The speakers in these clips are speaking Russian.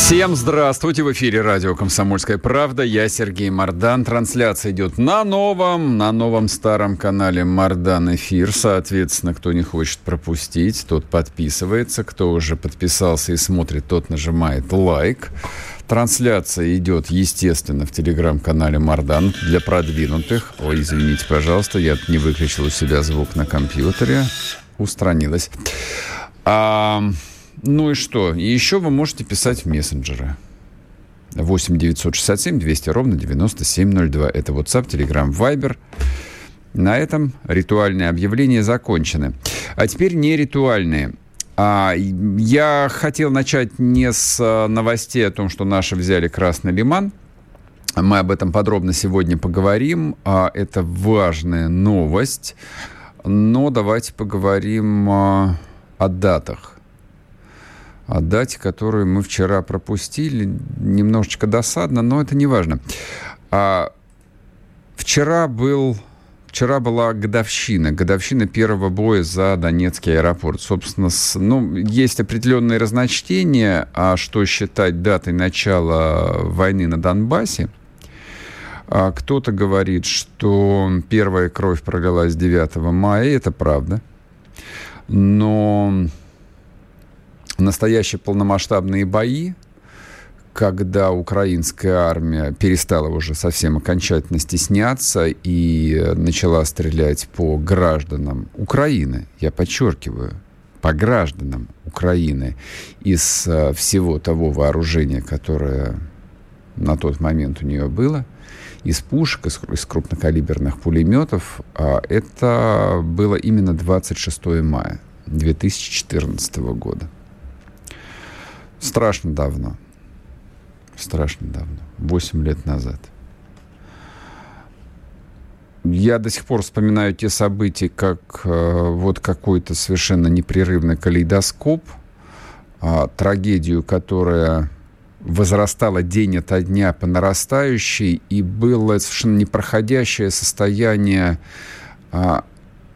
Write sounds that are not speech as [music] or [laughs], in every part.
Всем здравствуйте! В эфире радио «Комсомольская правда». Я Сергей Мордан. Трансляция идет на новом, на новом старом канале «Мордан Эфир». Соответственно, кто не хочет пропустить, тот подписывается. Кто уже подписался и смотрит, тот нажимает лайк. Трансляция идет, естественно, в телеграм-канале Мардан для продвинутых. Ой, извините, пожалуйста, я не выключил у себя звук на компьютере. Устранилась. А, ну и что? И еще вы можете писать в мессенджеры. 8 967 200 ровно 9702. Это WhatsApp, Telegram, Viber. На этом ритуальные объявления закончены. А теперь не ритуальные. А, я хотел начать не с а, новостей о том, что наши взяли Красный Лиман. Мы об этом подробно сегодня поговорим. А, это важная новость. Но давайте поговорим о датах дате, которую мы вчера пропустили. Немножечко досадно, но это не важно. А, вчера был Вчера была годовщина, годовщина первого боя за Донецкий аэропорт. Собственно, с, ну, есть определенные разночтения, а что считать датой начала войны на Донбассе. А кто-то говорит, что первая кровь пролилась 9 мая, это правда. Но настоящие полномасштабные бои, когда украинская армия перестала уже совсем окончательно стесняться и начала стрелять по гражданам Украины, я подчеркиваю, по гражданам Украины из э, всего того вооружения, которое на тот момент у нее было, из пушек, из, из крупнокалиберных пулеметов, а это было именно 26 мая 2014 года. Страшно давно. Страшно давно. Восемь лет назад. Я до сих пор вспоминаю те события, как э, вот какой-то совершенно непрерывный калейдоскоп, э, трагедию, которая возрастала день ото дня по нарастающей, и было совершенно непроходящее состояние э,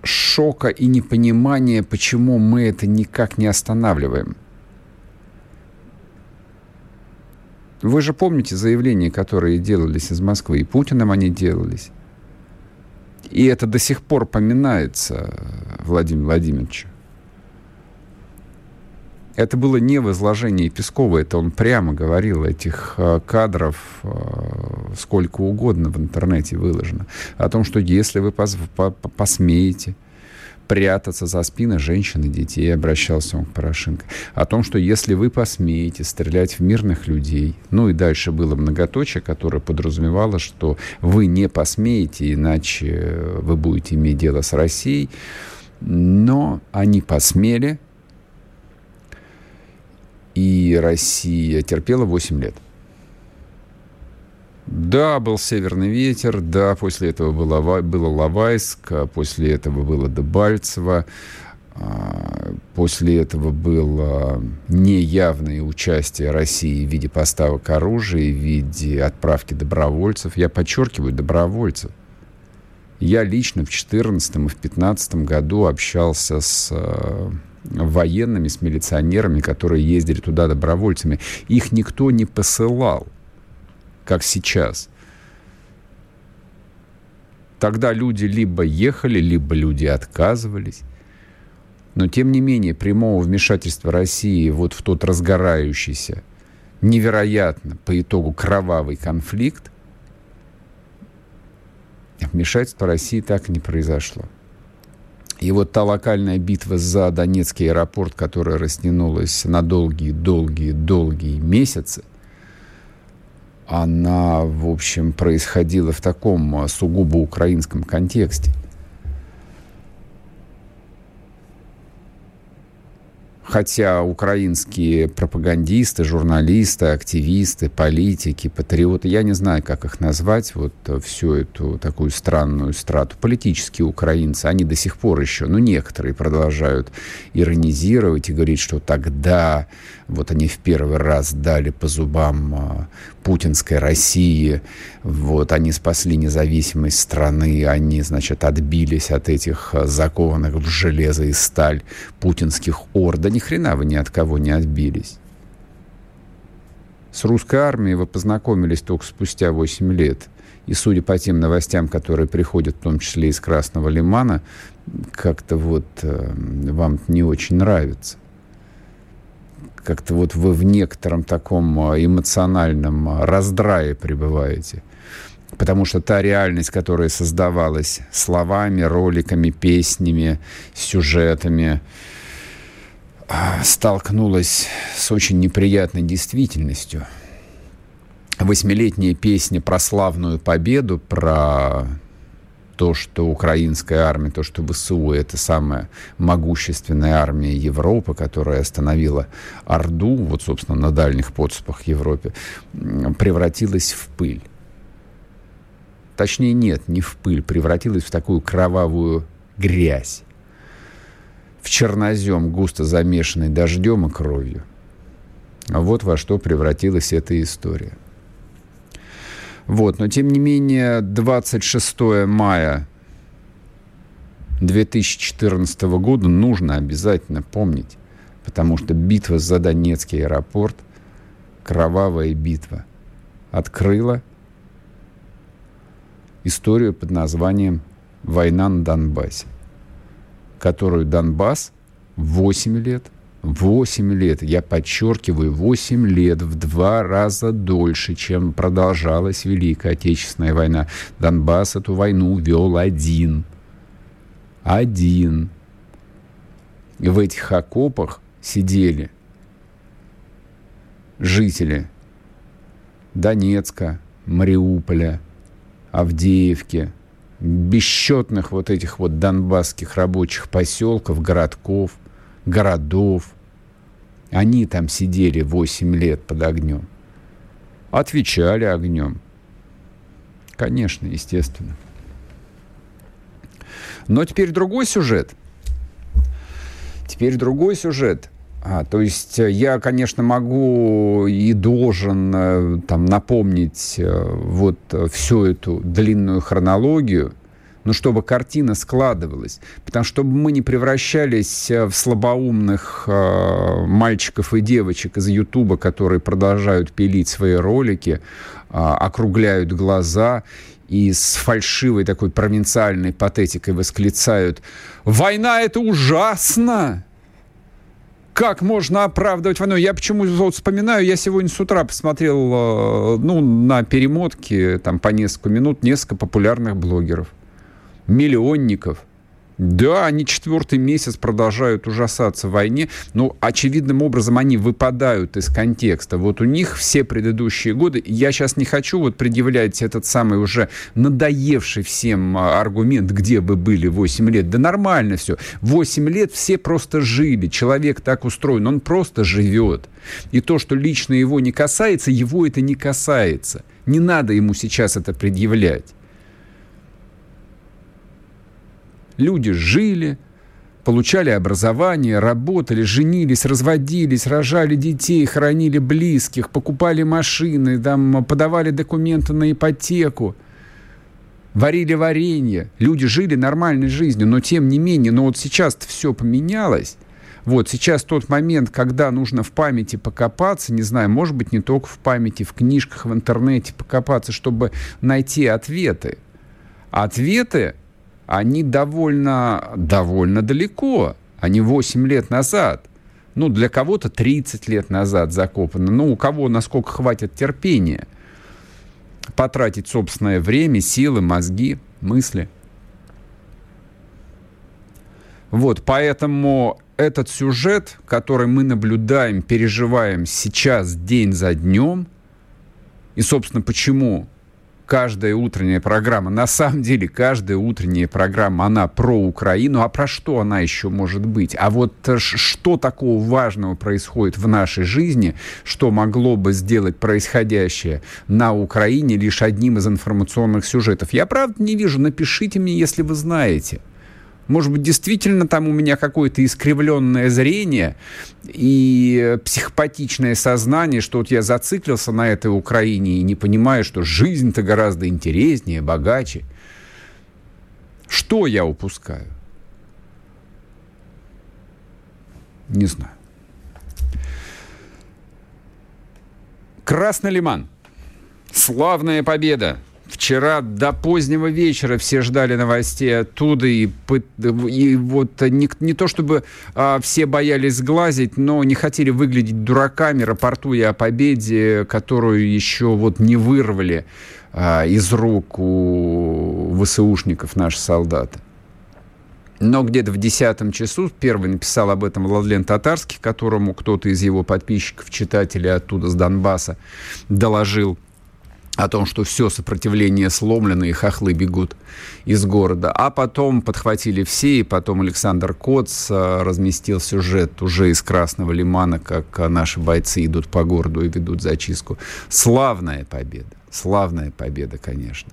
шока и непонимания, почему мы это никак не останавливаем. Вы же помните заявления, которые делались из Москвы, и Путиным они делались. И это до сих пор поминается Владимир Владимировичу. Это было не возложение Пескова, это он прямо говорил, этих э, кадров э, сколько угодно в интернете выложено. О том, что если вы пос посмеете прятаться за спины женщин и детей, обращался он к Порошенко. О том, что если вы посмеете стрелять в мирных людей, ну и дальше было многоточие, которое подразумевало, что вы не посмеете, иначе вы будете иметь дело с Россией. Но они посмели, и Россия терпела 8 лет. Да, был северный ветер, да, после этого было, было Лавайск, а после этого было Дебальцево, а, после этого было неявное участие России в виде поставок оружия, в виде отправки добровольцев. Я подчеркиваю, добровольцев. Я лично в 2014 и в 2015 году общался с а, военными, с милиционерами, которые ездили туда добровольцами. Их никто не посылал как сейчас. Тогда люди либо ехали, либо люди отказывались. Но, тем не менее, прямого вмешательства России вот в тот разгорающийся, невероятно по итогу кровавый конфликт, вмешательства России так и не произошло. И вот та локальная битва за Донецкий аэропорт, которая растянулась на долгие-долгие-долгие месяцы – она, в общем, происходила в таком а, сугубо украинском контексте. хотя украинские пропагандисты, журналисты, активисты, политики, патриоты, я не знаю, как их назвать, вот всю эту такую странную страту, политические украинцы, они до сих пор еще, ну, некоторые продолжают иронизировать и говорить, что тогда вот они в первый раз дали по зубам а, путинской России, вот они спасли независимость страны, они, значит, отбились от этих а, закованных в железо и сталь путинских ор. Да ни хрена вы ни от кого не отбились. С русской армией вы познакомились только спустя 8 лет. И судя по тем новостям, которые приходят, в том числе из Красного Лимана, как-то вот э, вам не очень нравится как-то вот вы в некотором таком а, эмоциональном а, раздрае пребываете. Потому что та реальность, которая создавалась словами, роликами, песнями, сюжетами, а, столкнулась с очень неприятной действительностью. Восьмилетняя песня про славную победу, про то, что украинская армия, то, что ВСУ — это самая могущественная армия Европы, которая остановила Орду, вот, собственно, на дальних подступах Европе, превратилась в пыль. Точнее, нет, не в пыль, превратилась в такую кровавую грязь. В чернозем, густо замешанный дождем и кровью. Вот во что превратилась эта история. Вот, но тем не менее 26 мая 2014 года нужно обязательно помнить, потому что битва за Донецкий аэропорт, кровавая битва, открыла историю под названием «Война на Донбассе», которую Донбасс 8 лет 8 лет, я подчеркиваю, 8 лет, в два раза дольше, чем продолжалась Великая Отечественная война. Донбасс эту войну вел один. Один. И в этих окопах сидели жители Донецка, Мариуполя, Авдеевки, бесчетных вот этих вот донбасских рабочих поселков, городков – городов. Они там сидели 8 лет под огнем. Отвечали огнем. Конечно, естественно. Но теперь другой сюжет. Теперь другой сюжет. А, то есть э, я, конечно, могу и должен э, там напомнить э, вот всю эту длинную хронологию, но чтобы картина складывалась. Потому что чтобы мы не превращались э, в слабоумных э, мальчиков и девочек из Ютуба, которые продолжают пилить свои ролики, э, округляют глаза и с фальшивой такой провинциальной патетикой восклицают «Война — это ужасно!» как можно оправдывать войну? Я почему вот вспоминаю, я сегодня с утра посмотрел, э, ну, на перемотке, там, по несколько минут, несколько популярных блогеров миллионников. Да, они четвертый месяц продолжают ужасаться войне, но очевидным образом они выпадают из контекста. Вот у них все предыдущие годы, я сейчас не хочу вот предъявлять этот самый уже надоевший всем а, аргумент, где бы были 8 лет. Да нормально все. 8 лет все просто жили. Человек так устроен, он просто живет. И то, что лично его не касается, его это не касается. Не надо ему сейчас это предъявлять. Люди жили, получали образование, работали, женились, разводились, рожали детей, хоронили близких, покупали машины, там, подавали документы на ипотеку, варили варенье. Люди жили нормальной жизнью, но тем не менее, но вот сейчас все поменялось. Вот сейчас тот момент, когда нужно в памяти покопаться, не знаю, может быть, не только в памяти, в книжках, в интернете покопаться, чтобы найти ответы. ответы они довольно, довольно далеко. Они 8 лет назад. Ну, для кого-то 30 лет назад закопаны. Ну, у кого насколько хватит терпения потратить собственное время, силы, мозги, мысли. Вот, поэтому этот сюжет, который мы наблюдаем, переживаем сейчас день за днем, и, собственно, почему каждая утренняя программа, на самом деле каждая утренняя программа, она про Украину, а про что она еще может быть? А вот что такого важного происходит в нашей жизни, что могло бы сделать происходящее на Украине лишь одним из информационных сюжетов? Я правда не вижу, напишите мне, если вы знаете. Может быть, действительно там у меня какое-то искривленное зрение и психопатичное сознание, что вот я зациклился на этой Украине и не понимаю, что жизнь-то гораздо интереснее, богаче. Что я упускаю? Не знаю. Красный Лиман. Славная победа. Вчера до позднего вечера все ждали новостей оттуда, и, и вот не, не то чтобы а, все боялись сглазить, но не хотели выглядеть дураками, рапортуя о победе, которую еще вот не вырвали а, из рук у ВСУшников наши солдаты. Но где-то в десятом часу первый написал об этом Владлен Татарский, которому кто-то из его подписчиков, читателей оттуда, с Донбасса, доложил – о том, что все сопротивление сломлено, и хохлы бегут из города. А потом подхватили все, и потом Александр Коц э, разместил сюжет уже из Красного Лимана, как наши бойцы идут по городу и ведут зачистку. Славная победа. Славная победа, конечно.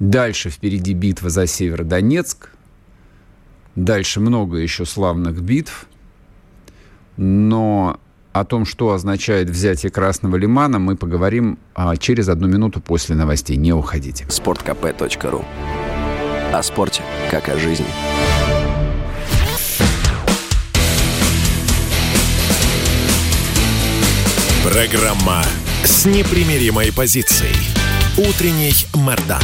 Дальше впереди битва за Северодонецк. Дальше много еще славных битв. Но о том, что означает взятие Красного Лимана, мы поговорим а, через одну минуту после новостей. Не уходите. Спорткп.ру О спорте, как о жизни. Программа с непримиримой позицией. Утренний Мордан.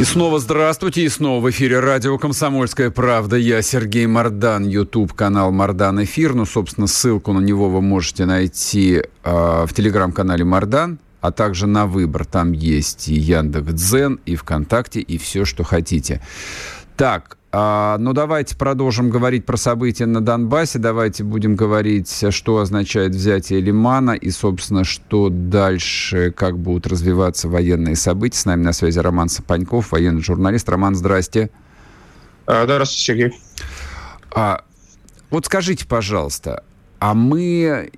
И снова здравствуйте, и снова в эфире радио «Комсомольская правда». Я Сергей Мордан, YouTube-канал «Мордан Эфир». Ну, собственно, ссылку на него вы можете найти э, в телеграм-канале «Мордан», а также на выбор. Там есть и Яндекс.Дзен, и ВКонтакте, и все, что хотите. Так, а, ну, давайте продолжим говорить про события на Донбассе. Давайте будем говорить, что означает взятие Лимана и, собственно, что дальше, как будут развиваться военные события. С нами на связи Роман Сапаньков, военный журналист. Роман, здрасте. А, здравствуйте, Сергей. А, вот скажите, пожалуйста, а мы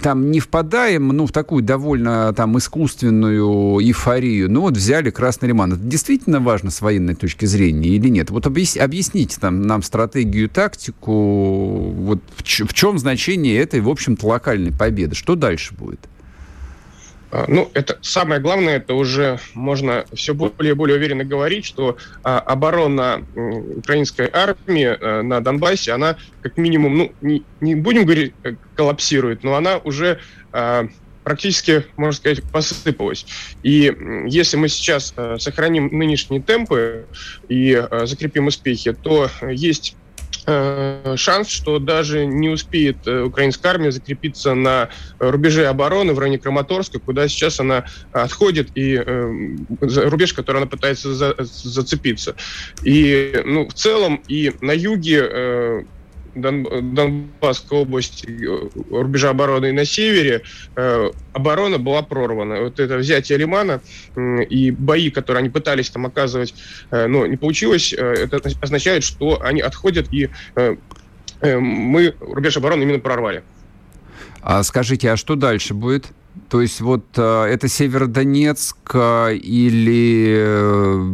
там не впадаем, ну, в такую довольно там искусственную эйфорию. Ну, вот взяли Красный Лиман. Это действительно важно с военной точки зрения или нет? Вот объяс, объясните там, нам стратегию, тактику. Вот в, в чем значение этой, в общем-то, локальной победы? Что дальше будет? А, ну, это самое главное, это уже можно все более и более уверенно говорить, что а, оборона украинской армии а, на Донбассе, она как минимум, ну, не, не будем говорить, э, коллапсирует, но она уже а, практически, можно сказать, посыпалась. И если мы сейчас а, сохраним нынешние темпы и а, закрепим успехи, то есть Э, шанс, что даже не успеет э, украинская армия закрепиться на рубеже обороны в районе Краматорска, куда сейчас она отходит, и э, рубеж, который она пытается за, зацепиться. И ну, в целом и на юге Дон, Донбасской области, э, рубежа обороны на севере, э, оборона была прорвана. Вот это взятие Лимана и бои, которые они пытались там оказывать, э, но не получилось, это означает, что они отходят, и мы рубеж обороны именно прорвали. А скажите, а что дальше будет? То есть вот э, это Северодонецк э, или, э,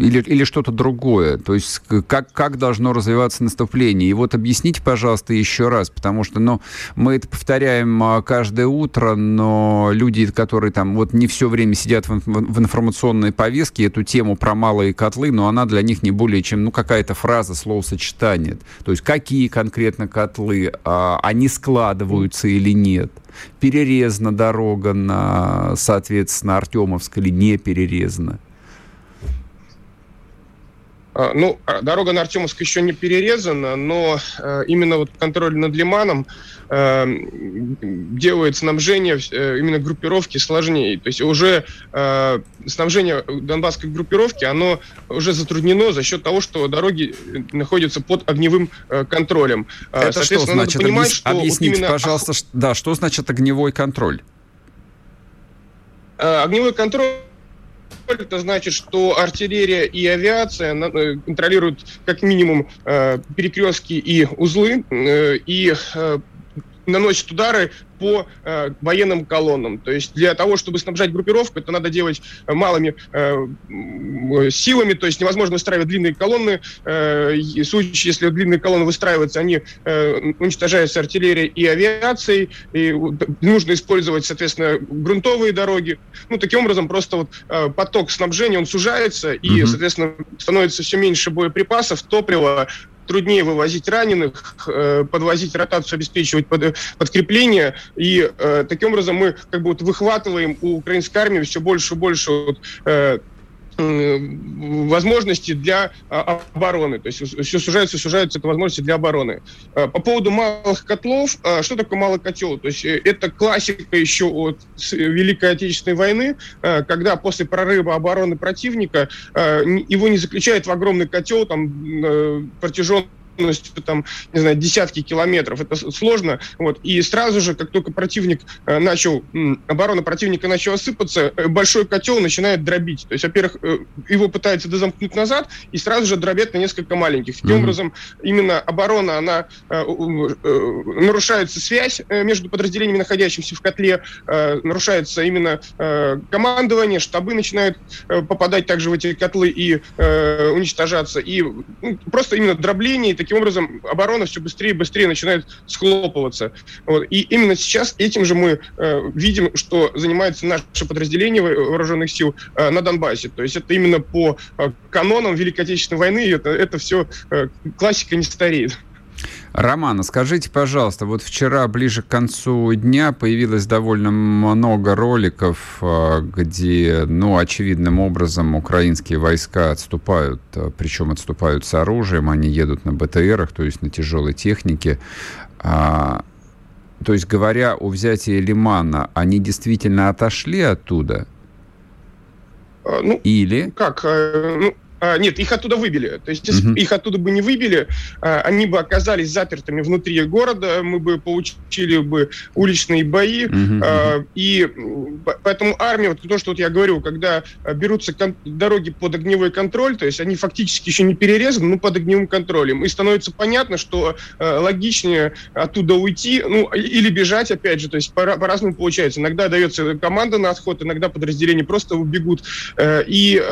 или, или что-то другое? То есть как, как должно развиваться наступление? И вот объясните, пожалуйста, еще раз, потому что ну, мы это повторяем каждое утро, но люди, которые там вот не все время сидят в, в информационной повестке, эту тему про малые котлы, но она для них не более чем ну, какая-то фраза, словосочетание. То есть какие конкретно котлы, а, они складываются или нет? Перерезана дорога на, соответственно, Артемовск или не перерезана? А, ну, а, дорога на Артемовск еще не перерезана, но э, именно вот контроль над Лиманом э, делает снабжение э, именно группировки сложнее. То есть уже снабжение донбасской группировки, оно уже затруднено за счет того, что дороги находятся под огневым контролем. Это что значит? Надо понимать, Объяс... что Объясните, вот именно... пожалуйста, да, что значит огневой контроль? Огневой контроль это значит, что артиллерия и авиация э, контролируют как минимум э, перекрестки и узлы, э, и наносят удары по э, военным колоннам. То есть для того, чтобы снабжать группировку, это надо делать э, малыми э, силами, то есть невозможно выстраивать длинные колонны. Э, в случае, если длинные колонны выстраиваются, они э, уничтожаются артиллерией и авиацией, и нужно использовать, соответственно, грунтовые дороги. Ну, таким образом, просто вот э, поток снабжения, он сужается, и, mm-hmm. соответственно, становится все меньше боеприпасов, топлива, труднее вывозить раненых, э, подвозить ротацию, обеспечивать под, подкрепление. И э, таким образом мы как бы вот выхватываем у украинской армии все больше и больше вот, э, возможности для а, обороны. То есть все сужается, сужается это возможности для обороны. По поводу малых котлов, что такое малый котел? То есть это классика еще от Великой Отечественной войны, когда после прорыва обороны противника его не заключают в огромный котел там протяженностью там, не знаю, десятки километров. Это сложно. Вот. И сразу же, как только противник э, начал, оборона противника начала сыпаться, э, большой котел начинает дробить. То есть, во-первых, э, его пытаются дозамкнуть назад, и сразу же дробят на несколько маленьких. Таким mm-hmm. образом, именно оборона, она нарушается связь между подразделениями, находящимися в котле, нарушается именно командование, штабы начинают попадать также в эти котлы и уничтожаться. И ну, просто именно дробление таким образом оборона все быстрее и быстрее начинает схлопываться. Вот. И именно сейчас этим же мы э, видим, что занимается наше подразделение вооруженных сил э, на Донбассе. То есть это именно по э, канонам Великой Отечественной войны, это, это все э, классика не стареет. Романа, скажите, пожалуйста, вот вчера ближе к концу дня появилось довольно много роликов, а, где, ну, очевидным образом украинские войска отступают, а, причем отступают с оружием, они едут на БТРах, то есть на тяжелой технике. А, то есть, говоря о взятии Лимана, они действительно отошли оттуда? Ну, Или... Как? Э, ну, а, нет, их оттуда выбили. То есть, если uh-huh. их оттуда бы не выбили, а, они бы оказались запертыми внутри города, мы бы получили бы уличные бои. Uh-huh. И поэтому армия, вот то, что вот я говорю, когда берутся кон- дороги под огневой контроль, то есть они фактически еще не перерезаны, но под огневым контролем, и становится понятно, что логичнее оттуда уйти, ну, или бежать, опять же, то есть по- по-разному получается. Иногда дается команда на отход, иногда подразделения просто убегут. И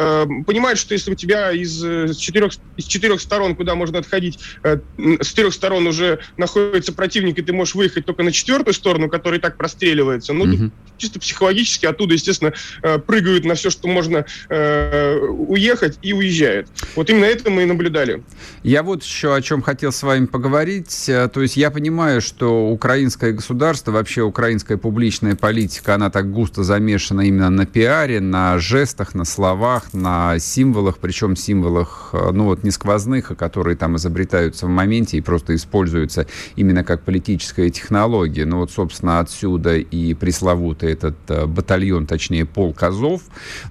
понимают, что если у тебя из, из, четырех, из четырех сторон, куда можно отходить, э, с четырех сторон уже находится противник, и ты можешь выехать только на четвертую сторону, которая и так простреливается. Ну, mm-hmm. чисто психологически оттуда, естественно, э, прыгают на все, что можно э, уехать, и уезжают. Вот именно это мы и наблюдали. Я вот еще о чем хотел с вами поговорить. Э, то есть я понимаю, что украинское государство, вообще украинская публичная политика, она так густо замешана именно на пиаре, на жестах, на словах, на символах, причем причем символах, э, ну вот не сквозных, а которые там изобретаются в моменте и просто используются именно как политическая технология. Ну вот, собственно, отсюда и пресловутый этот э, батальон, точнее, полк Азов.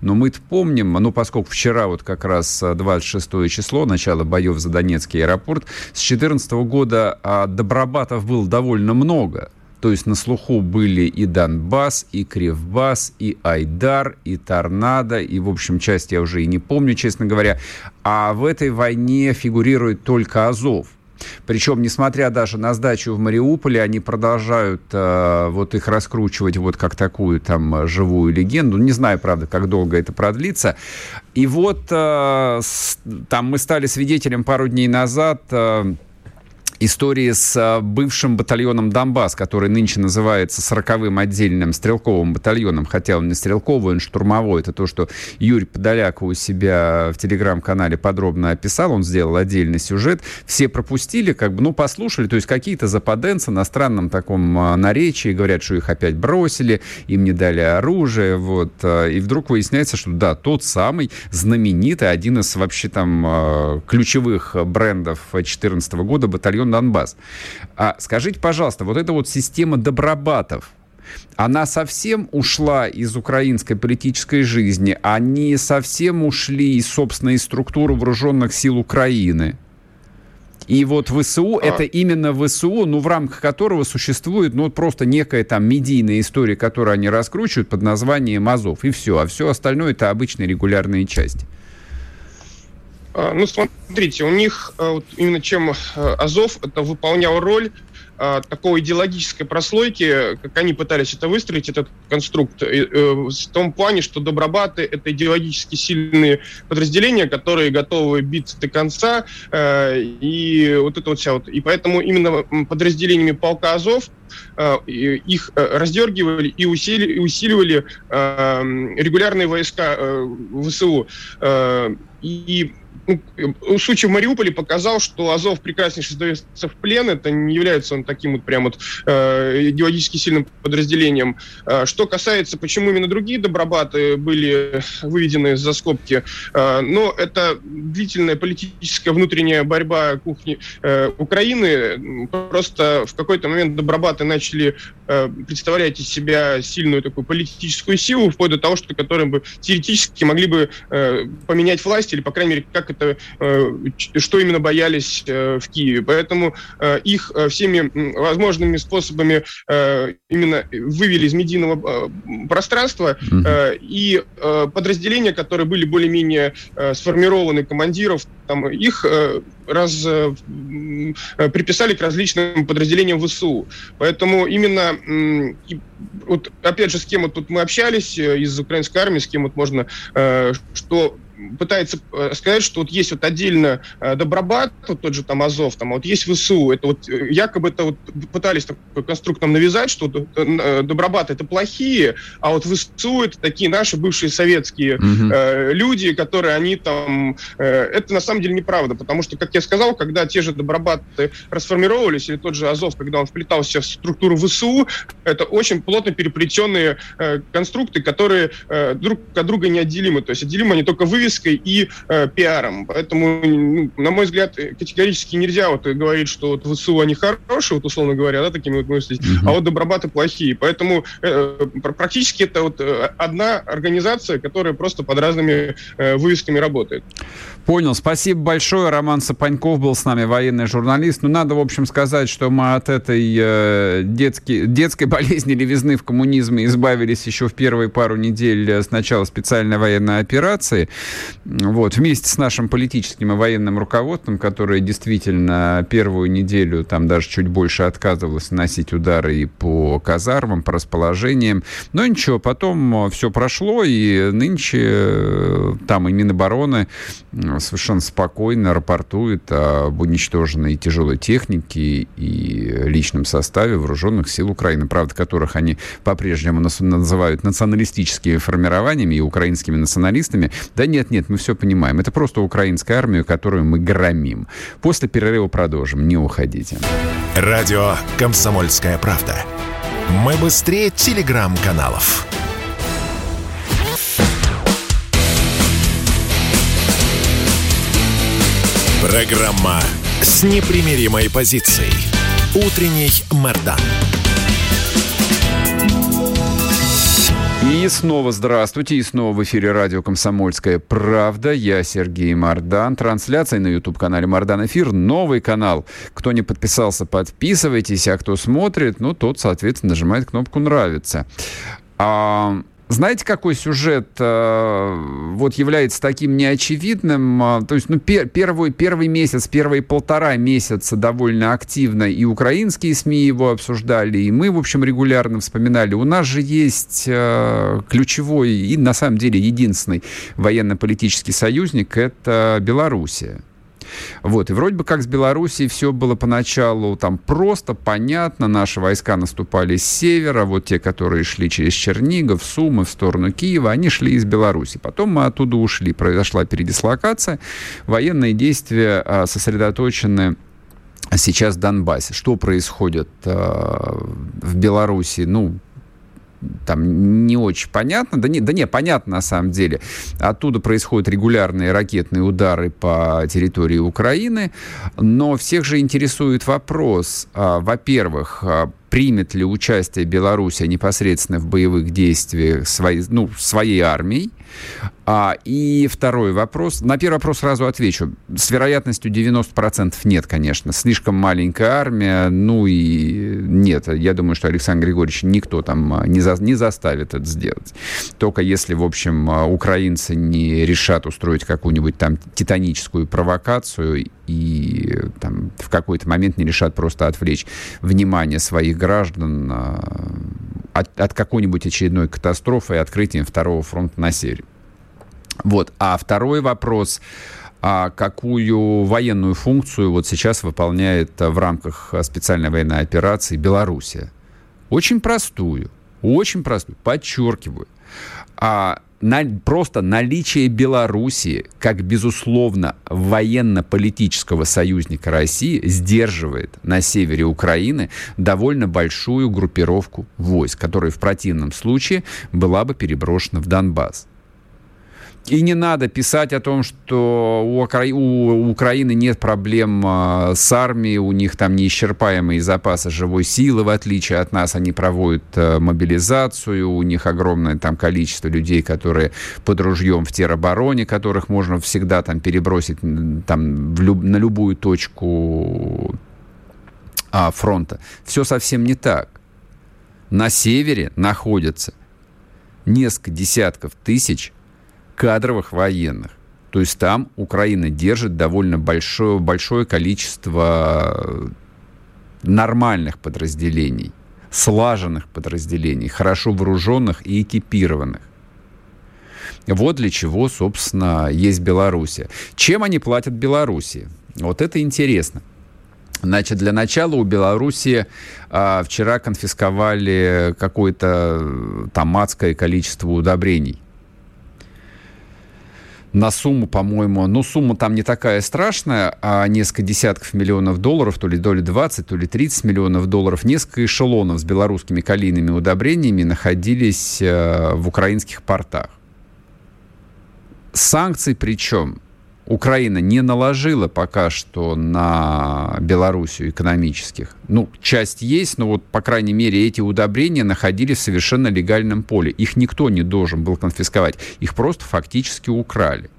Но мы-то помним, ну поскольку вчера вот как раз 26 э, число, начало боев за Донецкий аэропорт, с 2014 года а, добробатов было довольно много. То есть на слуху были и Донбасс, и Кривбас, и Айдар, и Торнадо, и, в общем, часть я уже и не помню, честно говоря. А в этой войне фигурирует только Азов. Причем, несмотря даже на сдачу в Мариуполе, они продолжают э, вот их раскручивать вот как такую там живую легенду. Не знаю, правда, как долго это продлится. И вот э, с, там мы стали свидетелем пару дней назад э, истории с а, бывшим батальоном «Донбасс», который нынче называется 40-м отдельным стрелковым батальоном, хотя он не стрелковый, он штурмовой. Это то, что Юрий Подоляк у себя в телеграм-канале подробно описал. Он сделал отдельный сюжет. Все пропустили, как бы, ну, послушали. То есть какие-то западенцы на странном таком а, наречии говорят, что их опять бросили, им не дали оружие. Вот. А, и вдруг выясняется, что да, тот самый знаменитый, один из вообще там ключевых брендов 2014 года батальон Донбасс. А скажите, пожалуйста, вот эта вот система добробатов, она совсем ушла из украинской политической жизни, они совсем ушли из собственной структуры вооруженных сил Украины. И вот ВСУ, а... это именно ВСУ, ну, в рамках которого существует, ну, просто некая там медийная история, которую они раскручивают под названием Азов, и все. А все остальное это обычные регулярные части. А, ну, смотрите, у них а, вот именно чем а, Азов это выполнял роль такой идеологической прослойки, как они пытались это выстроить, этот конструкт, э, в том плане, что добробаты — это идеологически сильные подразделения, которые готовы биться до конца, э, и вот это вот вся вот. И поэтому именно подразделениями полка Азов их э, раздергивали и и усиливали регулярные войска ВСУ. И ну, случай в Мариуполе показал, что Азов прекраснейше сдается в плен, это не является он таким вот прям вот э, идеологически сильным подразделением. Э, что касается, почему именно другие добробаты были выведены за скобки, э, но это длительная политическая внутренняя борьба кухни э, Украины. Просто в какой-то момент добробаты начали э, представлять из себя сильную такую политическую силу, вплоть до того, что которые бы теоретически могли бы э, поменять власть или, по крайней мере, как это, э, что именно боялись э, в Киеве. Поэтому э, их всеми возможными способами именно вывели из медийного пространства, и подразделения, которые были более-менее сформированы командиров, там, их раз, приписали к различным подразделениям ВСУ. Поэтому именно вот опять же, с кем вот тут мы общались из украинской армии, с кем вот можно, что пытается э, сказать, что вот есть вот отдельно э, Добробат, вот тот же там Азов, там, а вот есть ВСУ. Это вот э, якобы это вот пытались такой конструкт нам навязать, что Добробат это плохие, а вот ВСУ это такие наши бывшие советские угу. э, люди, которые они там... Э, это на самом деле неправда, потому что, как я сказал, когда те же Добробаты расформировались, или тот же Азов, когда он вплетался в структуру ВСУ, это очень плотно переплетенные э, конструкты, которые э, друг от друга неотделимы. То есть отделимы они только вывески вывеской и э, пиаром. Поэтому, ну, на мой взгляд, категорически нельзя вот говорить, что вот ВСУ они хорошие, вот условно говоря, да, такими вот мыслить, mm-hmm. а вот добробаты плохие. Поэтому э, практически это вот э, одна организация, которая просто под разными э, вывесками работает. Понял. Спасибо большое. Роман Сапаньков был с нами, военный журналист. Ну, надо, в общем, сказать, что мы от этой э, детски, детской [laughs] болезни левизны в коммунизме избавились еще в первые пару недель э, с начала специальной военной операции. Вот, вместе с нашим политическим и военным руководством, которое действительно первую неделю, там даже чуть больше отказывалось наносить удары и по казармам, по расположениям. Но ничего, потом э, все прошло, и нынче э, там и Минобороны совершенно спокойно рапортует об уничтоженной тяжелой технике и личном составе вооруженных сил Украины, правда, которых они по-прежнему называют националистическими формированиями и украинскими националистами. Да нет, нет, мы все понимаем. Это просто украинская армия, которую мы громим. После перерыва продолжим. Не уходите. Радио «Комсомольская правда». Мы быстрее телеграм-каналов. Программа с непримиримой позицией. Утренний Мордан. И снова здравствуйте, и снова в эфире радио «Комсомольская правда». Я Сергей Мордан. Трансляция на YouTube-канале «Мордан Эфир». Новый канал. Кто не подписался, подписывайтесь, а кто смотрит, ну, тот, соответственно, нажимает кнопку «Нравится». А, знаете, какой сюжет э, вот является таким неочевидным? Э, то есть, ну, пер, первый, первый месяц, первые полтора месяца довольно активно и украинские СМИ его обсуждали, и мы, в общем, регулярно вспоминали. У нас же есть э, ключевой и, на самом деле, единственный военно-политический союзник – это Белоруссия. Вот, и вроде бы как с Белоруссией все было поначалу там просто, понятно, наши войска наступали с севера, вот те, которые шли через Чернигов, Сумы, в сторону Киева, они шли из Беларуси. Потом мы оттуда ушли, произошла передислокация, военные действия а, сосредоточены сейчас в Донбассе. Что происходит э, в Беларуси? Ну, там не очень понятно. Да не, да не, понятно на самом деле. Оттуда происходят регулярные ракетные удары по территории Украины. Но всех же интересует вопрос, а, во-первых, а, примет ли участие Беларуси непосредственно в боевых действиях своей, ну, своей армией. А, и второй вопрос. На первый вопрос сразу отвечу. С вероятностью 90% нет, конечно. Слишком маленькая армия. Ну и нет. Я думаю, что Александр Григорьевич никто там а, не, за, не заставит это сделать. Только если, в общем, а, украинцы не решат устроить какую-нибудь там титаническую провокацию и там, в какой-то момент не решат просто отвлечь внимание своих граждан а, от, от какой-нибудь очередной катастрофы и открытием второго фронта на севере. Вот. А второй вопрос а какую военную функцию вот сейчас выполняет в рамках специальной военной операции Белоруссия? Очень простую, очень простую, подчеркиваю. А на, просто наличие Белоруссии как, безусловно, военно-политического союзника России сдерживает на севере Украины довольно большую группировку войск, которая в противном случае была бы переброшена в Донбасс. И не надо писать о том, что у, Укра... у Украины нет проблем а, с армией, у них там неисчерпаемые запасы живой силы, в отличие от нас, они проводят а, мобилизацию, у них огромное там количество людей, которые под ружьем в теробороне, которых можно всегда там перебросить там в люб... на любую точку а, фронта. Все совсем не так. На севере находятся несколько десятков тысяч кадровых военных. То есть там Украина держит довольно большое, большое количество нормальных подразделений, слаженных подразделений, хорошо вооруженных и экипированных. Вот для чего, собственно, есть Белоруссия. Чем они платят Белоруссии? Вот это интересно. Значит, для начала у Белоруссии а, вчера конфисковали какое-то там адское количество удобрений на сумму, по-моему, ну, сумма там не такая страшная, а несколько десятков миллионов долларов, то ли доли 20, то ли 30 миллионов долларов, несколько эшелонов с белорусскими калийными удобрениями находились э, в украинских портах. Санкций причем Украина не наложила пока что на Белоруссию экономических. Ну, часть есть, но вот, по крайней мере, эти удобрения находились в совершенно легальном поле. Их никто не должен был конфисковать. Их просто фактически украли.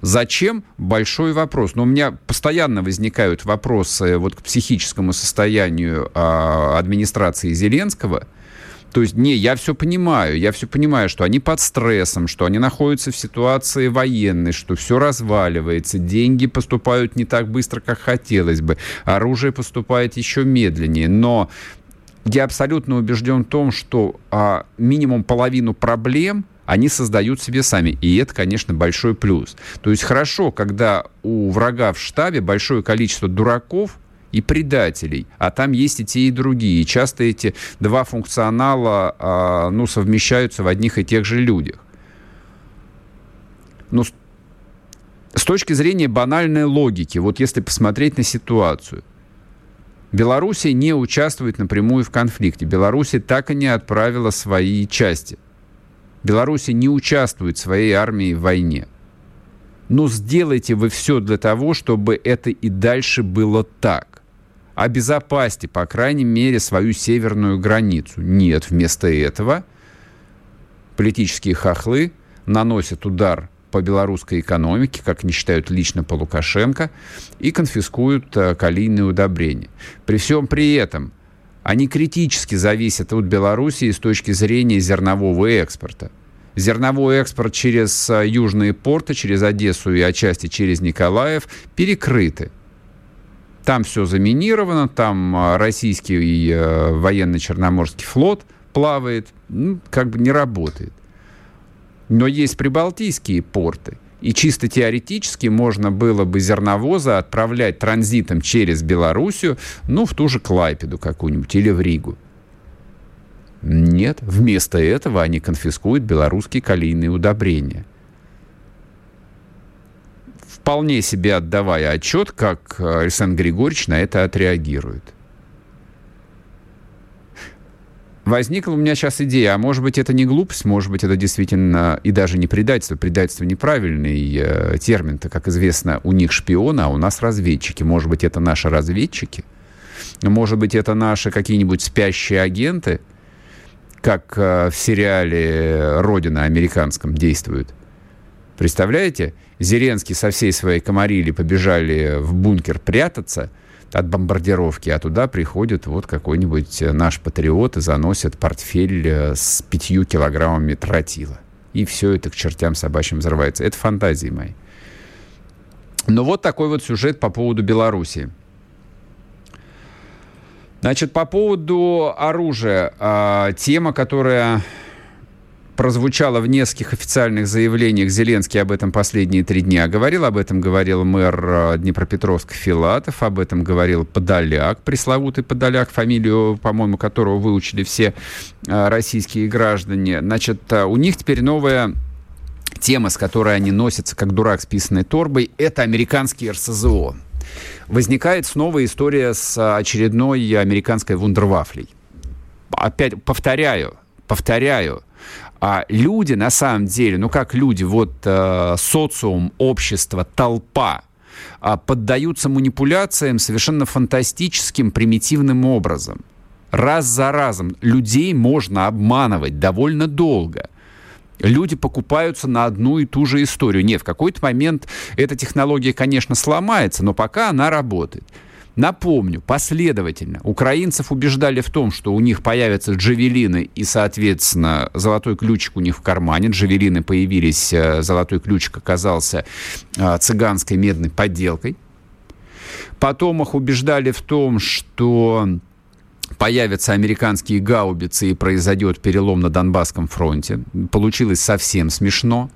Зачем? Большой вопрос. Но у меня постоянно возникают вопросы вот к психическому состоянию э, администрации Зеленского – то есть, не, я все понимаю, я все понимаю, что они под стрессом, что они находятся в ситуации военной, что все разваливается, деньги поступают не так быстро, как хотелось бы, оружие поступает еще медленнее, но я абсолютно убежден в том, что а, минимум половину проблем они создают себе сами. И это, конечно, большой плюс. То есть хорошо, когда у врага в штабе большое количество дураков, и предателей. А там есть и те, и другие. И часто эти два функционала а, ну, совмещаются в одних и тех же людях. Но с, с точки зрения банальной логики, вот если посмотреть на ситуацию, Белоруссия не участвует напрямую в конфликте. Белоруссия так и не отправила свои части. Белоруссия не участвует своей армией в войне. Но сделайте вы все для того, чтобы это и дальше было так обезопасьте, по крайней мере, свою северную границу. Нет, вместо этого политические хохлы наносят удар по белорусской экономике, как не считают лично по Лукашенко, и конфискуют э, калийные удобрения. При всем при этом они критически зависят от Белоруссии с точки зрения зернового экспорта. Зерновой экспорт через э, южные порты, через Одессу и отчасти через Николаев перекрыты. Там все заминировано, там а, российский э, военно-черноморский флот плавает, ну, как бы не работает. Но есть прибалтийские порты, И чисто теоретически можно было бы зерновозы отправлять транзитом через Белоруссию, ну, в ту же Клайпеду какую-нибудь или в Ригу. Нет, вместо этого они конфискуют белорусские калийные удобрения. Вполне себе отдавая отчет, как Александр Григорьевич на это отреагирует. Возникла у меня сейчас идея, а может быть это не глупость, может быть это действительно и даже не предательство. Предательство неправильный э, термин-то, как известно, у них шпионы, а у нас разведчики. Может быть это наши разведчики? Может быть это наши какие-нибудь спящие агенты, как э, в сериале «Родина» американском действуют? Представляете? Зеленский со всей своей комарили побежали в бункер прятаться – от бомбардировки, а туда приходит вот какой-нибудь э, наш патриот и заносит портфель э, с пятью килограммами тротила. И все это к чертям собачьим взрывается. Это фантазии мои. Но вот такой вот сюжет по поводу Беларуси. Значит, по поводу оружия. А, тема, которая прозвучало в нескольких официальных заявлениях. Зеленский об этом последние три дня говорил. Об этом говорил мэр э, Днепропетровска Филатов. Об этом говорил Подоляк, пресловутый Подоляк, фамилию, по-моему, которого выучили все э, российские граждане. Значит, э, у них теперь новая тема, с которой они носятся, как дурак с писаной торбой, это американский РСЗО. Возникает снова история с очередной американской вундервафлей. Опять повторяю, повторяю, а люди на самом деле, ну как люди, вот э, социум, общество, толпа, э, поддаются манипуляциям совершенно фантастическим, примитивным образом. Раз за разом людей можно обманывать довольно долго люди покупаются на одну и ту же историю. Нет, в какой-то момент эта технология, конечно, сломается, но пока она работает. Напомню, последовательно украинцев убеждали в том, что у них появятся джавелины и, соответственно, золотой ключик у них в кармане. Джавелины появились, э, золотой ключик оказался э, цыганской медной подделкой. Потом их убеждали в том, что появятся американские гаубицы и произойдет перелом на Донбасском фронте. Получилось совсем смешно.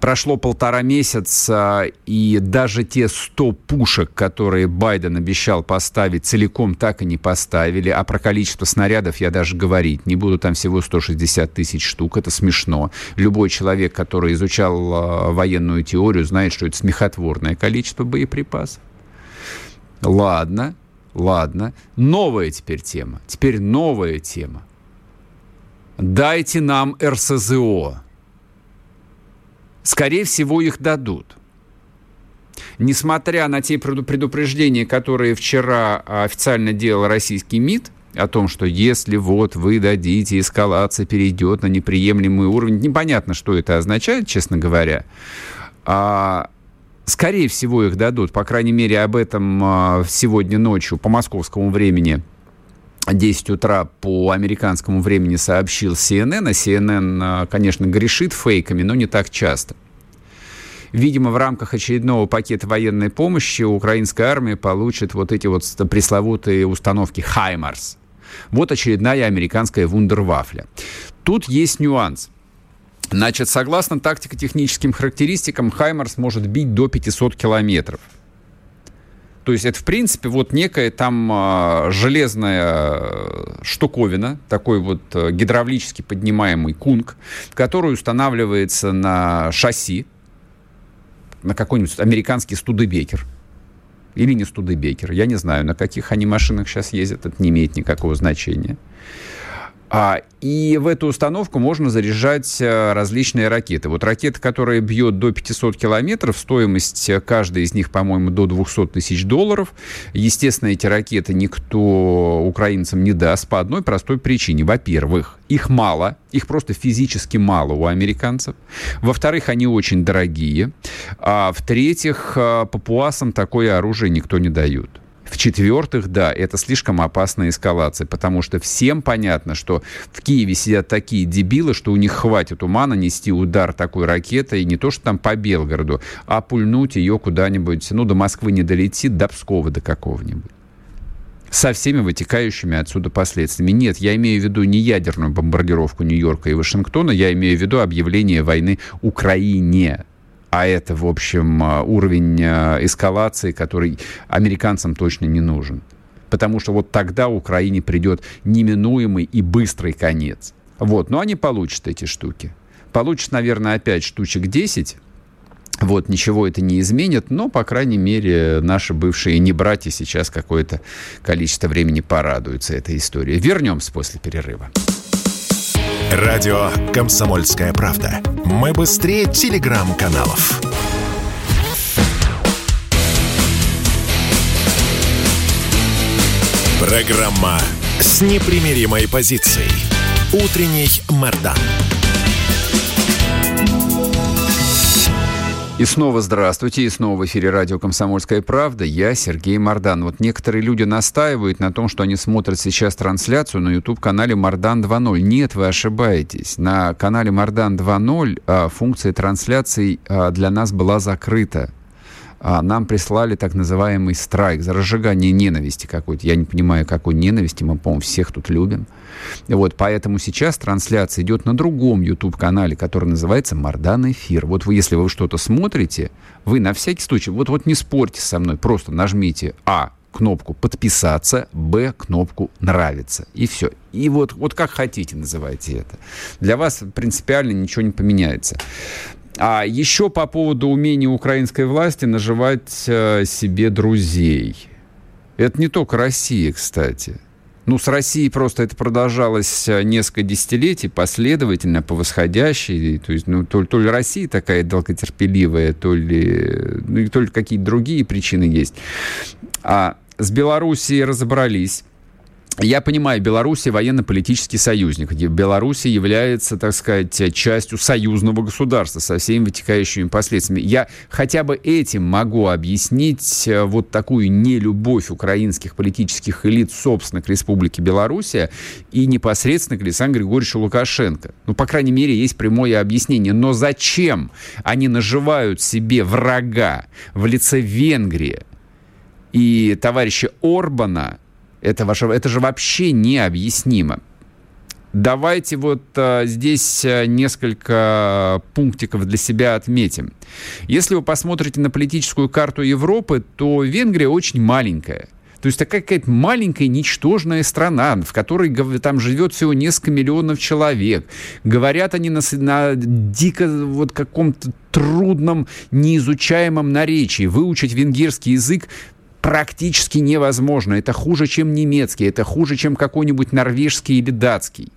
Прошло полтора месяца, и даже те 100 пушек, которые Байден обещал поставить, целиком так и не поставили. А про количество снарядов я даже говорить не буду. Там всего 160 тысяч штук. Это смешно. Любой человек, который изучал э, военную теорию, знает, что это смехотворное количество боеприпасов. Ладно, ладно. Новая теперь тема. Теперь новая тема. Дайте нам РСЗО скорее всего, их дадут. Несмотря на те предупреждения, которые вчера а, официально делал российский МИД, о том, что если вот вы дадите, эскалация перейдет на неприемлемый уровень, непонятно, что это означает, честно говоря. А, скорее всего, их дадут. По крайней мере, об этом а, сегодня ночью по московскому времени 10 утра по американскому времени сообщил CNN, а CNN, конечно, грешит фейками, но не так часто. Видимо, в рамках очередного пакета военной помощи украинская армия получит вот эти вот пресловутые установки «Хаймарс». Вот очередная американская вундервафля. Тут есть нюанс. Значит, согласно тактико-техническим характеристикам, «Хаймарс» может бить до 500 километров – то есть это, в принципе, вот некая там а, железная э, штуковина, такой вот э, гидравлически поднимаемый кунг, который устанавливается на шасси, на какой-нибудь американский студебекер. Или не студебекер. Я не знаю, на каких они машинах сейчас ездят, это не имеет никакого значения. А, и в эту установку можно заряжать а, различные ракеты. Вот ракета, которая бьет до 500 километров, стоимость э, каждой из них, по-моему, до 200 тысяч долларов. Естественно, эти ракеты никто украинцам не даст по одной простой причине. Во-первых, их мало, их просто физически мало у американцев. Во-вторых, они очень дорогие. А в-третьих, а, папуасам такое оружие никто не дает. В-четвертых, да, это слишком опасная эскалация, потому что всем понятно, что в Киеве сидят такие дебилы, что у них хватит ума нанести удар такой ракетой, не то что там по Белгороду, а пульнуть ее куда-нибудь, ну, до Москвы не долетит, до Пскова до какого-нибудь со всеми вытекающими отсюда последствиями. Нет, я имею в виду не ядерную бомбардировку Нью-Йорка и Вашингтона, я имею в виду объявление войны Украине. А это, в общем, уровень эскалации, который американцам точно не нужен. Потому что вот тогда Украине придет неминуемый и быстрый конец. Вот, но они получат эти штуки. Получат, наверное, опять штучек 10, вот, ничего это не изменит, но, по крайней мере, наши бывшие не братья сейчас какое-то количество времени порадуются этой историей. Вернемся после перерыва. Радио «Комсомольская правда». Мы быстрее телеграм-каналов. Программа с непримиримой позицией. Утренний Мордан. И снова здравствуйте, и снова в эфире радио «Комсомольская правда». Я Сергей Мордан. Вот некоторые люди настаивают на том, что они смотрят сейчас трансляцию на YouTube-канале «Мордан 2.0». Нет, вы ошибаетесь. На канале «Мордан 2.0» а, функция трансляций а, для нас была закрыта а, нам прислали так называемый страйк за разжигание ненависти какой-то. Я не понимаю, какой ненависти, мы, по-моему, всех тут любим. Вот, поэтому сейчас трансляция идет на другом YouTube-канале, который называется «Мардан Эфир». Вот вы, если вы что-то смотрите, вы на всякий случай, вот, вот не спорьте со мной, просто нажмите «А», кнопку «Подписаться», «Б», кнопку «Нравится». И все. И вот, вот как хотите называйте это. Для вас принципиально ничего не поменяется. А еще по поводу умения украинской власти наживать э, себе друзей. Это не только Россия, кстати. Ну, с Россией просто это продолжалось э, несколько десятилетий, последовательно, по восходящей. То есть, ну, то, то ли Россия такая долготерпеливая, то ли, ну, то ли какие-то другие причины есть. А с Белоруссией разобрались. Я понимаю, Белоруссия военно-политический союзник. Белоруссия является, так сказать, частью союзного государства со всеми вытекающими последствиями. Я хотя бы этим могу объяснить э, вот такую нелюбовь украинских политических элит, собственно, к Республике Белоруссия и непосредственно к Александру Григорьевичу Лукашенко. Ну, по крайней мере, есть прямое объяснение. Но зачем они наживают себе врага в лице Венгрии и товарища Орбана – это, ваше, это же вообще необъяснимо. Давайте вот а, здесь э, несколько пунктиков для себя отметим. Если вы посмотрите на политическую карту Европы, то Венгрия очень маленькая. То есть такая какая-то маленькая, ничтожная страна, в которой там живет всего несколько миллионов человек. Говорят они на, на дико вот каком-то трудном, неизучаемом наречии. Выучить венгерский язык практически невозможно. Это хуже, чем немецкий, это хуже, чем какой-нибудь норвежский или датский.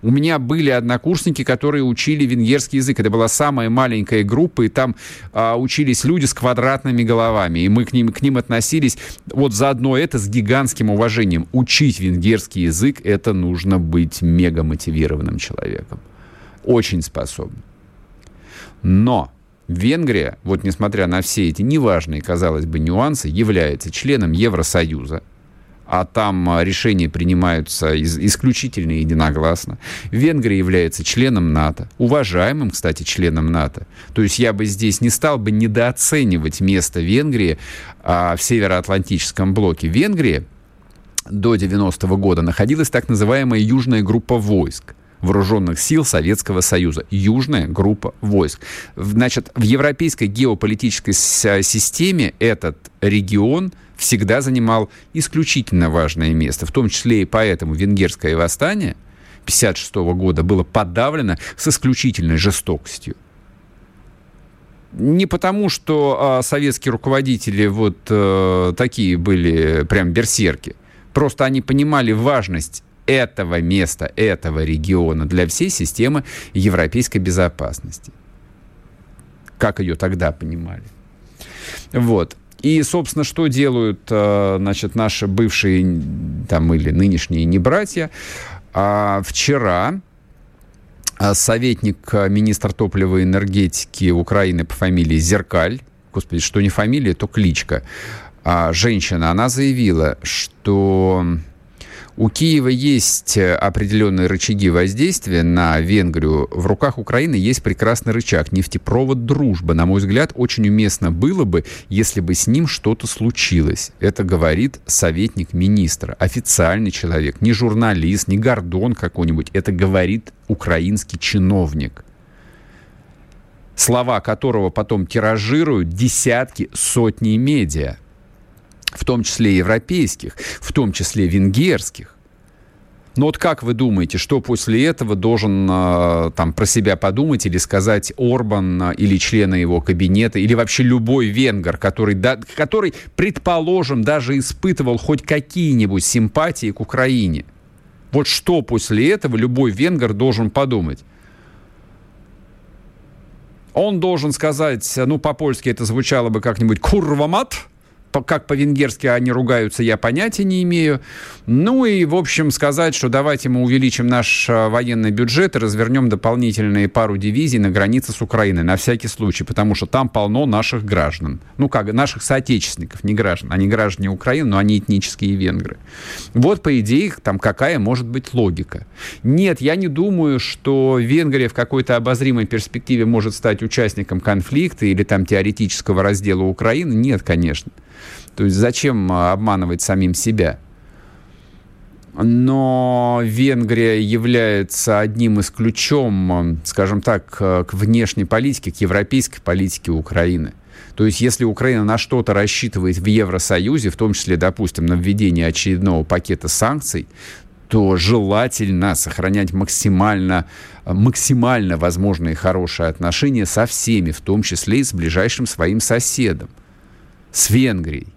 У меня были однокурсники, которые учили венгерский язык. Это была самая маленькая группа, и там а, учились люди с квадратными головами. И мы к ним, к ним относились вот заодно это с гигантским уважением. Учить венгерский язык — это нужно быть мега мотивированным человеком. Очень способным. Но Венгрия, вот несмотря на все эти неважные, казалось бы, нюансы, является членом Евросоюза, а там а, решения принимаются исключительно единогласно. Венгрия является членом НАТО, уважаемым, кстати, членом НАТО. То есть я бы здесь не стал бы недооценивать место Венгрии а, в Североатлантическом блоке. Венгрия до 90-го года находилась так называемая Южная группа войск вооруженных сил Советского Союза. Южная группа войск. Значит, в европейской геополитической системе этот регион всегда занимал исключительно важное место. В том числе и поэтому венгерское восстание 1956 года было подавлено с исключительной жестокостью. Не потому, что а, советские руководители вот а, такие были прям берсерки. Просто они понимали важность этого места, этого региона для всей системы европейской безопасности. Как ее тогда понимали. Вот. И, собственно, что делают, э, значит, наши бывшие там или нынешние не братья? А, вчера а, советник э, министра топлива и энергетики Украины по фамилии Зеркаль, господи, что не фамилия, то кличка, а, женщина, она заявила, что у Киева есть э, определенные рычаги воздействия на Венгрию. В руках Украины есть прекрасный рычаг. Нефтепровод «Дружба». На мой взгляд, очень уместно было бы, если бы с ним что-то случилось. Это говорит советник министра. Официальный человек. Не журналист, не Гордон какой-нибудь. Это говорит украинский чиновник. слова которого потом тиражируют десятки, сотни медиа, в том числе европейских, в том числе венгерских. Но вот как вы думаете, что после этого должен э, там про себя подумать или сказать Орбан э, или члены его кабинета, или вообще любой венгер, который, да, который, предположим, даже испытывал хоть какие-нибудь симпатии к Украине? Вот что после этого любой венгер должен подумать? Он должен сказать, ну, по-польски это звучало бы как-нибудь «курвамат», как по-венгерски они ругаются, я понятия не имею. Ну и, в общем, сказать, что давайте мы увеличим наш а, военный бюджет и развернем дополнительные пару дивизий на границе с Украиной, на всякий случай, потому что там полно наших граждан. Ну как, наших соотечественников, не граждан. Они граждане Украины, но они этнические венгры. Вот, по идее, там какая может быть логика. Нет, я не думаю, что Венгрия в какой-то обозримой перспективе может стать участником конфликта или там теоретического раздела Украины. Нет, конечно. То есть зачем а, обманывать самим себя? Но Венгрия является одним из ключом, скажем так, к внешней политике, к европейской политике Украины. То есть, если Украина на что-то рассчитывает в Евросоюзе, в том числе, допустим, на введение очередного пакета санкций, то желательно сохранять максимально, максимально возможные хорошие отношения со всеми, в том числе и с ближайшим своим соседом, с Венгрией.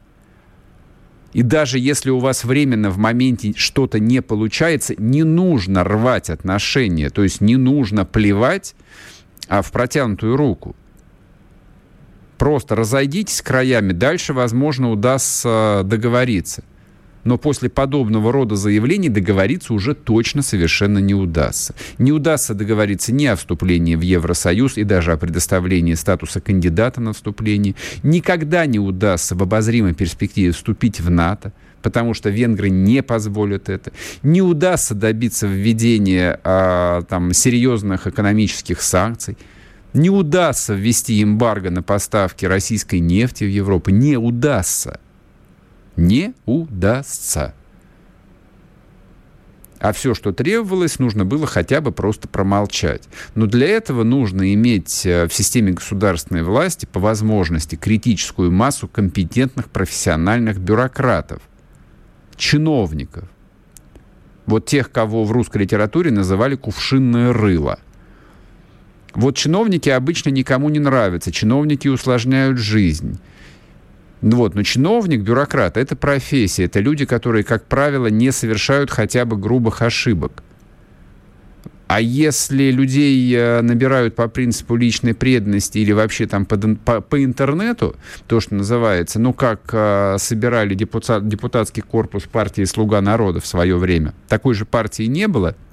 И даже если у вас временно в моменте что-то не получается, не нужно рвать отношения, то есть не нужно плевать а в протянутую руку. Просто разойдитесь краями, дальше, возможно, удастся договориться но после подобного рода заявлений договориться уже точно совершенно не удастся. Не удастся договориться ни о вступлении в Евросоюз и даже о предоставлении статуса кандидата на вступление. Никогда не удастся в обозримой перспективе вступить в НАТО, потому что венгры не позволят это. Не удастся добиться введения а, там, серьезных экономических санкций. Не удастся ввести эмбарго на поставки российской нефти в Европу. Не удастся не удастся. А все, что требовалось, нужно было хотя бы просто промолчать. Но для этого нужно иметь э, в системе государственной власти по возможности критическую массу компетентных профессиональных бюрократов, чиновников. Вот тех, кого в русской литературе называли кувшинное рыло. Вот чиновники обычно никому не нравятся, чиновники усложняют жизнь. Вот, но чиновник, бюрократ – это профессия, это люди, которые, как правило, не совершают хотя бы грубых ошибок. А если людей э, набирают по принципу личной преданности или вообще там по, по, по интернету, то, что называется, ну, как э, собирали депутат, депутатский корпус партии «Слуга народа» в свое время, такой же партии не было –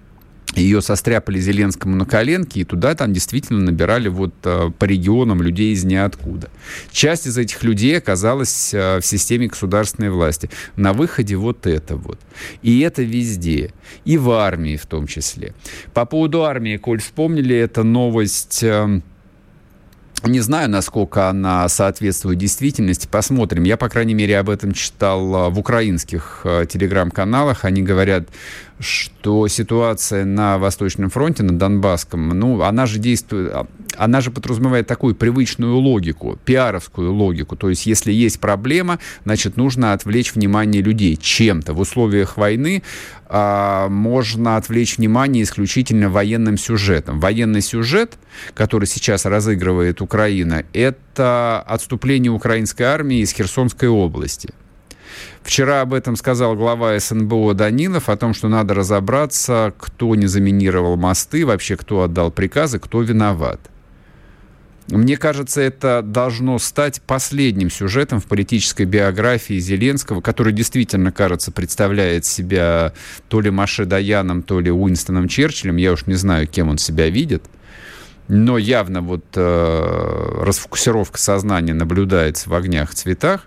ее состряпали Зеленскому на коленке, и туда там действительно набирали вот э, по регионам людей из ниоткуда. Часть из этих людей оказалась э, в системе государственной власти. На выходе вот это вот. И это везде. И в армии в том числе. По поводу армии, коль вспомнили, это новость... Э, не знаю, насколько она соответствует действительности. Посмотрим. Я, по крайней мере, об этом читал в украинских телеграм-каналах. Они говорят, что ситуация на Восточном фронте, на Донбасском, ну, она же действует, она же подразумевает такую привычную логику, пиаровскую логику. То есть, если есть проблема, значит, нужно отвлечь внимание людей чем-то. В условиях войны а, можно отвлечь внимание исключительно военным сюжетом. Военный сюжет, который сейчас разыгрывает Украина, это отступление украинской армии из Херсонской области. Вчера об этом сказал глава СНБО Данилов, о том, что надо разобраться, кто не заминировал мосты, вообще кто отдал приказы, кто виноват. Мне кажется, это должно стать последним сюжетом в политической биографии Зеленского, который действительно, кажется, представляет себя то ли Маше Даяном, то ли Уинстоном Черчиллем. Я уж не знаю, кем он себя видит. Но явно вот э, расфокусировка сознания наблюдается в огнях, цветах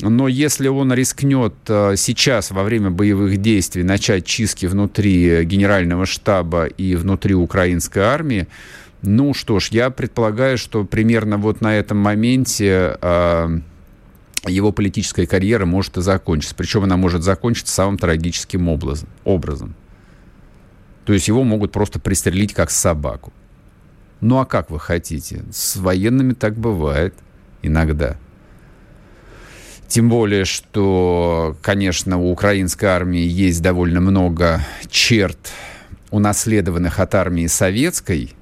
но если он рискнет э, сейчас во время боевых действий начать чистки внутри генерального штаба и внутри украинской армии, ну что ж, я предполагаю, что примерно вот на этом моменте э, его политическая карьера может и закончиться. Причем она может закончиться самым трагическим образом. То есть его могут просто пристрелить как собаку. Ну а как вы хотите? С военными так бывает иногда. Тем более, что, конечно, у украинской армии есть довольно много черт, унаследованных от армии советской.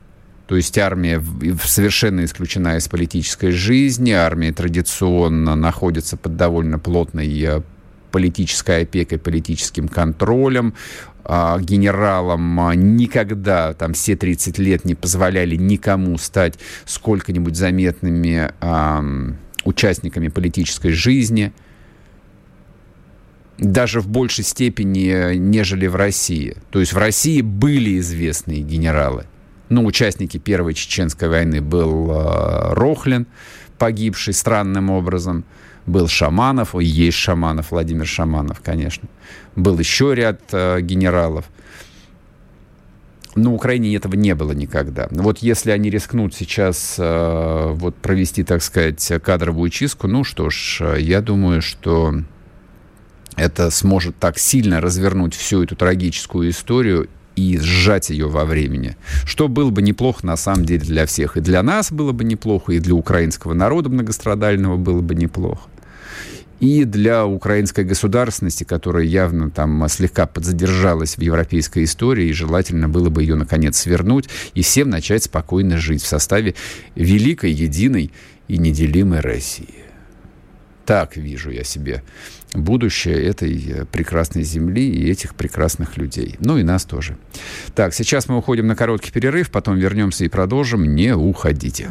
То есть армия совершенно исключена из политической жизни, армия традиционно находится под довольно плотной э, политической опекой, политическим контролем. А, генералам а, никогда, там, все 30 лет не позволяли никому стать сколько-нибудь заметными участниками политической жизни, даже в большей степени, нежели в России. То есть в России были известные генералы. Ну, участники Первой Чеченской войны был э, Рохлин, погибший странным образом. Был Шаманов, и есть Шаманов, Владимир Шаманов, конечно. Был еще ряд э, генералов на Украине этого не было никогда. Вот если они рискнут сейчас э, вот провести, так сказать, кадровую чистку, ну что ж, я думаю, что это сможет так сильно развернуть всю эту трагическую историю и сжать ее во времени. Что было бы неплохо на самом деле для всех. И для нас было бы неплохо, и для украинского народа многострадального было бы неплохо и для украинской государственности, которая явно там слегка подзадержалась в европейской истории, и желательно было бы ее, наконец, свернуть и всем начать спокойно жить в составе великой, единой и неделимой России. Так вижу я себе будущее этой прекрасной земли и этих прекрасных людей. Ну и нас тоже. Так, сейчас мы уходим на короткий перерыв, потом вернемся и продолжим. Не уходите.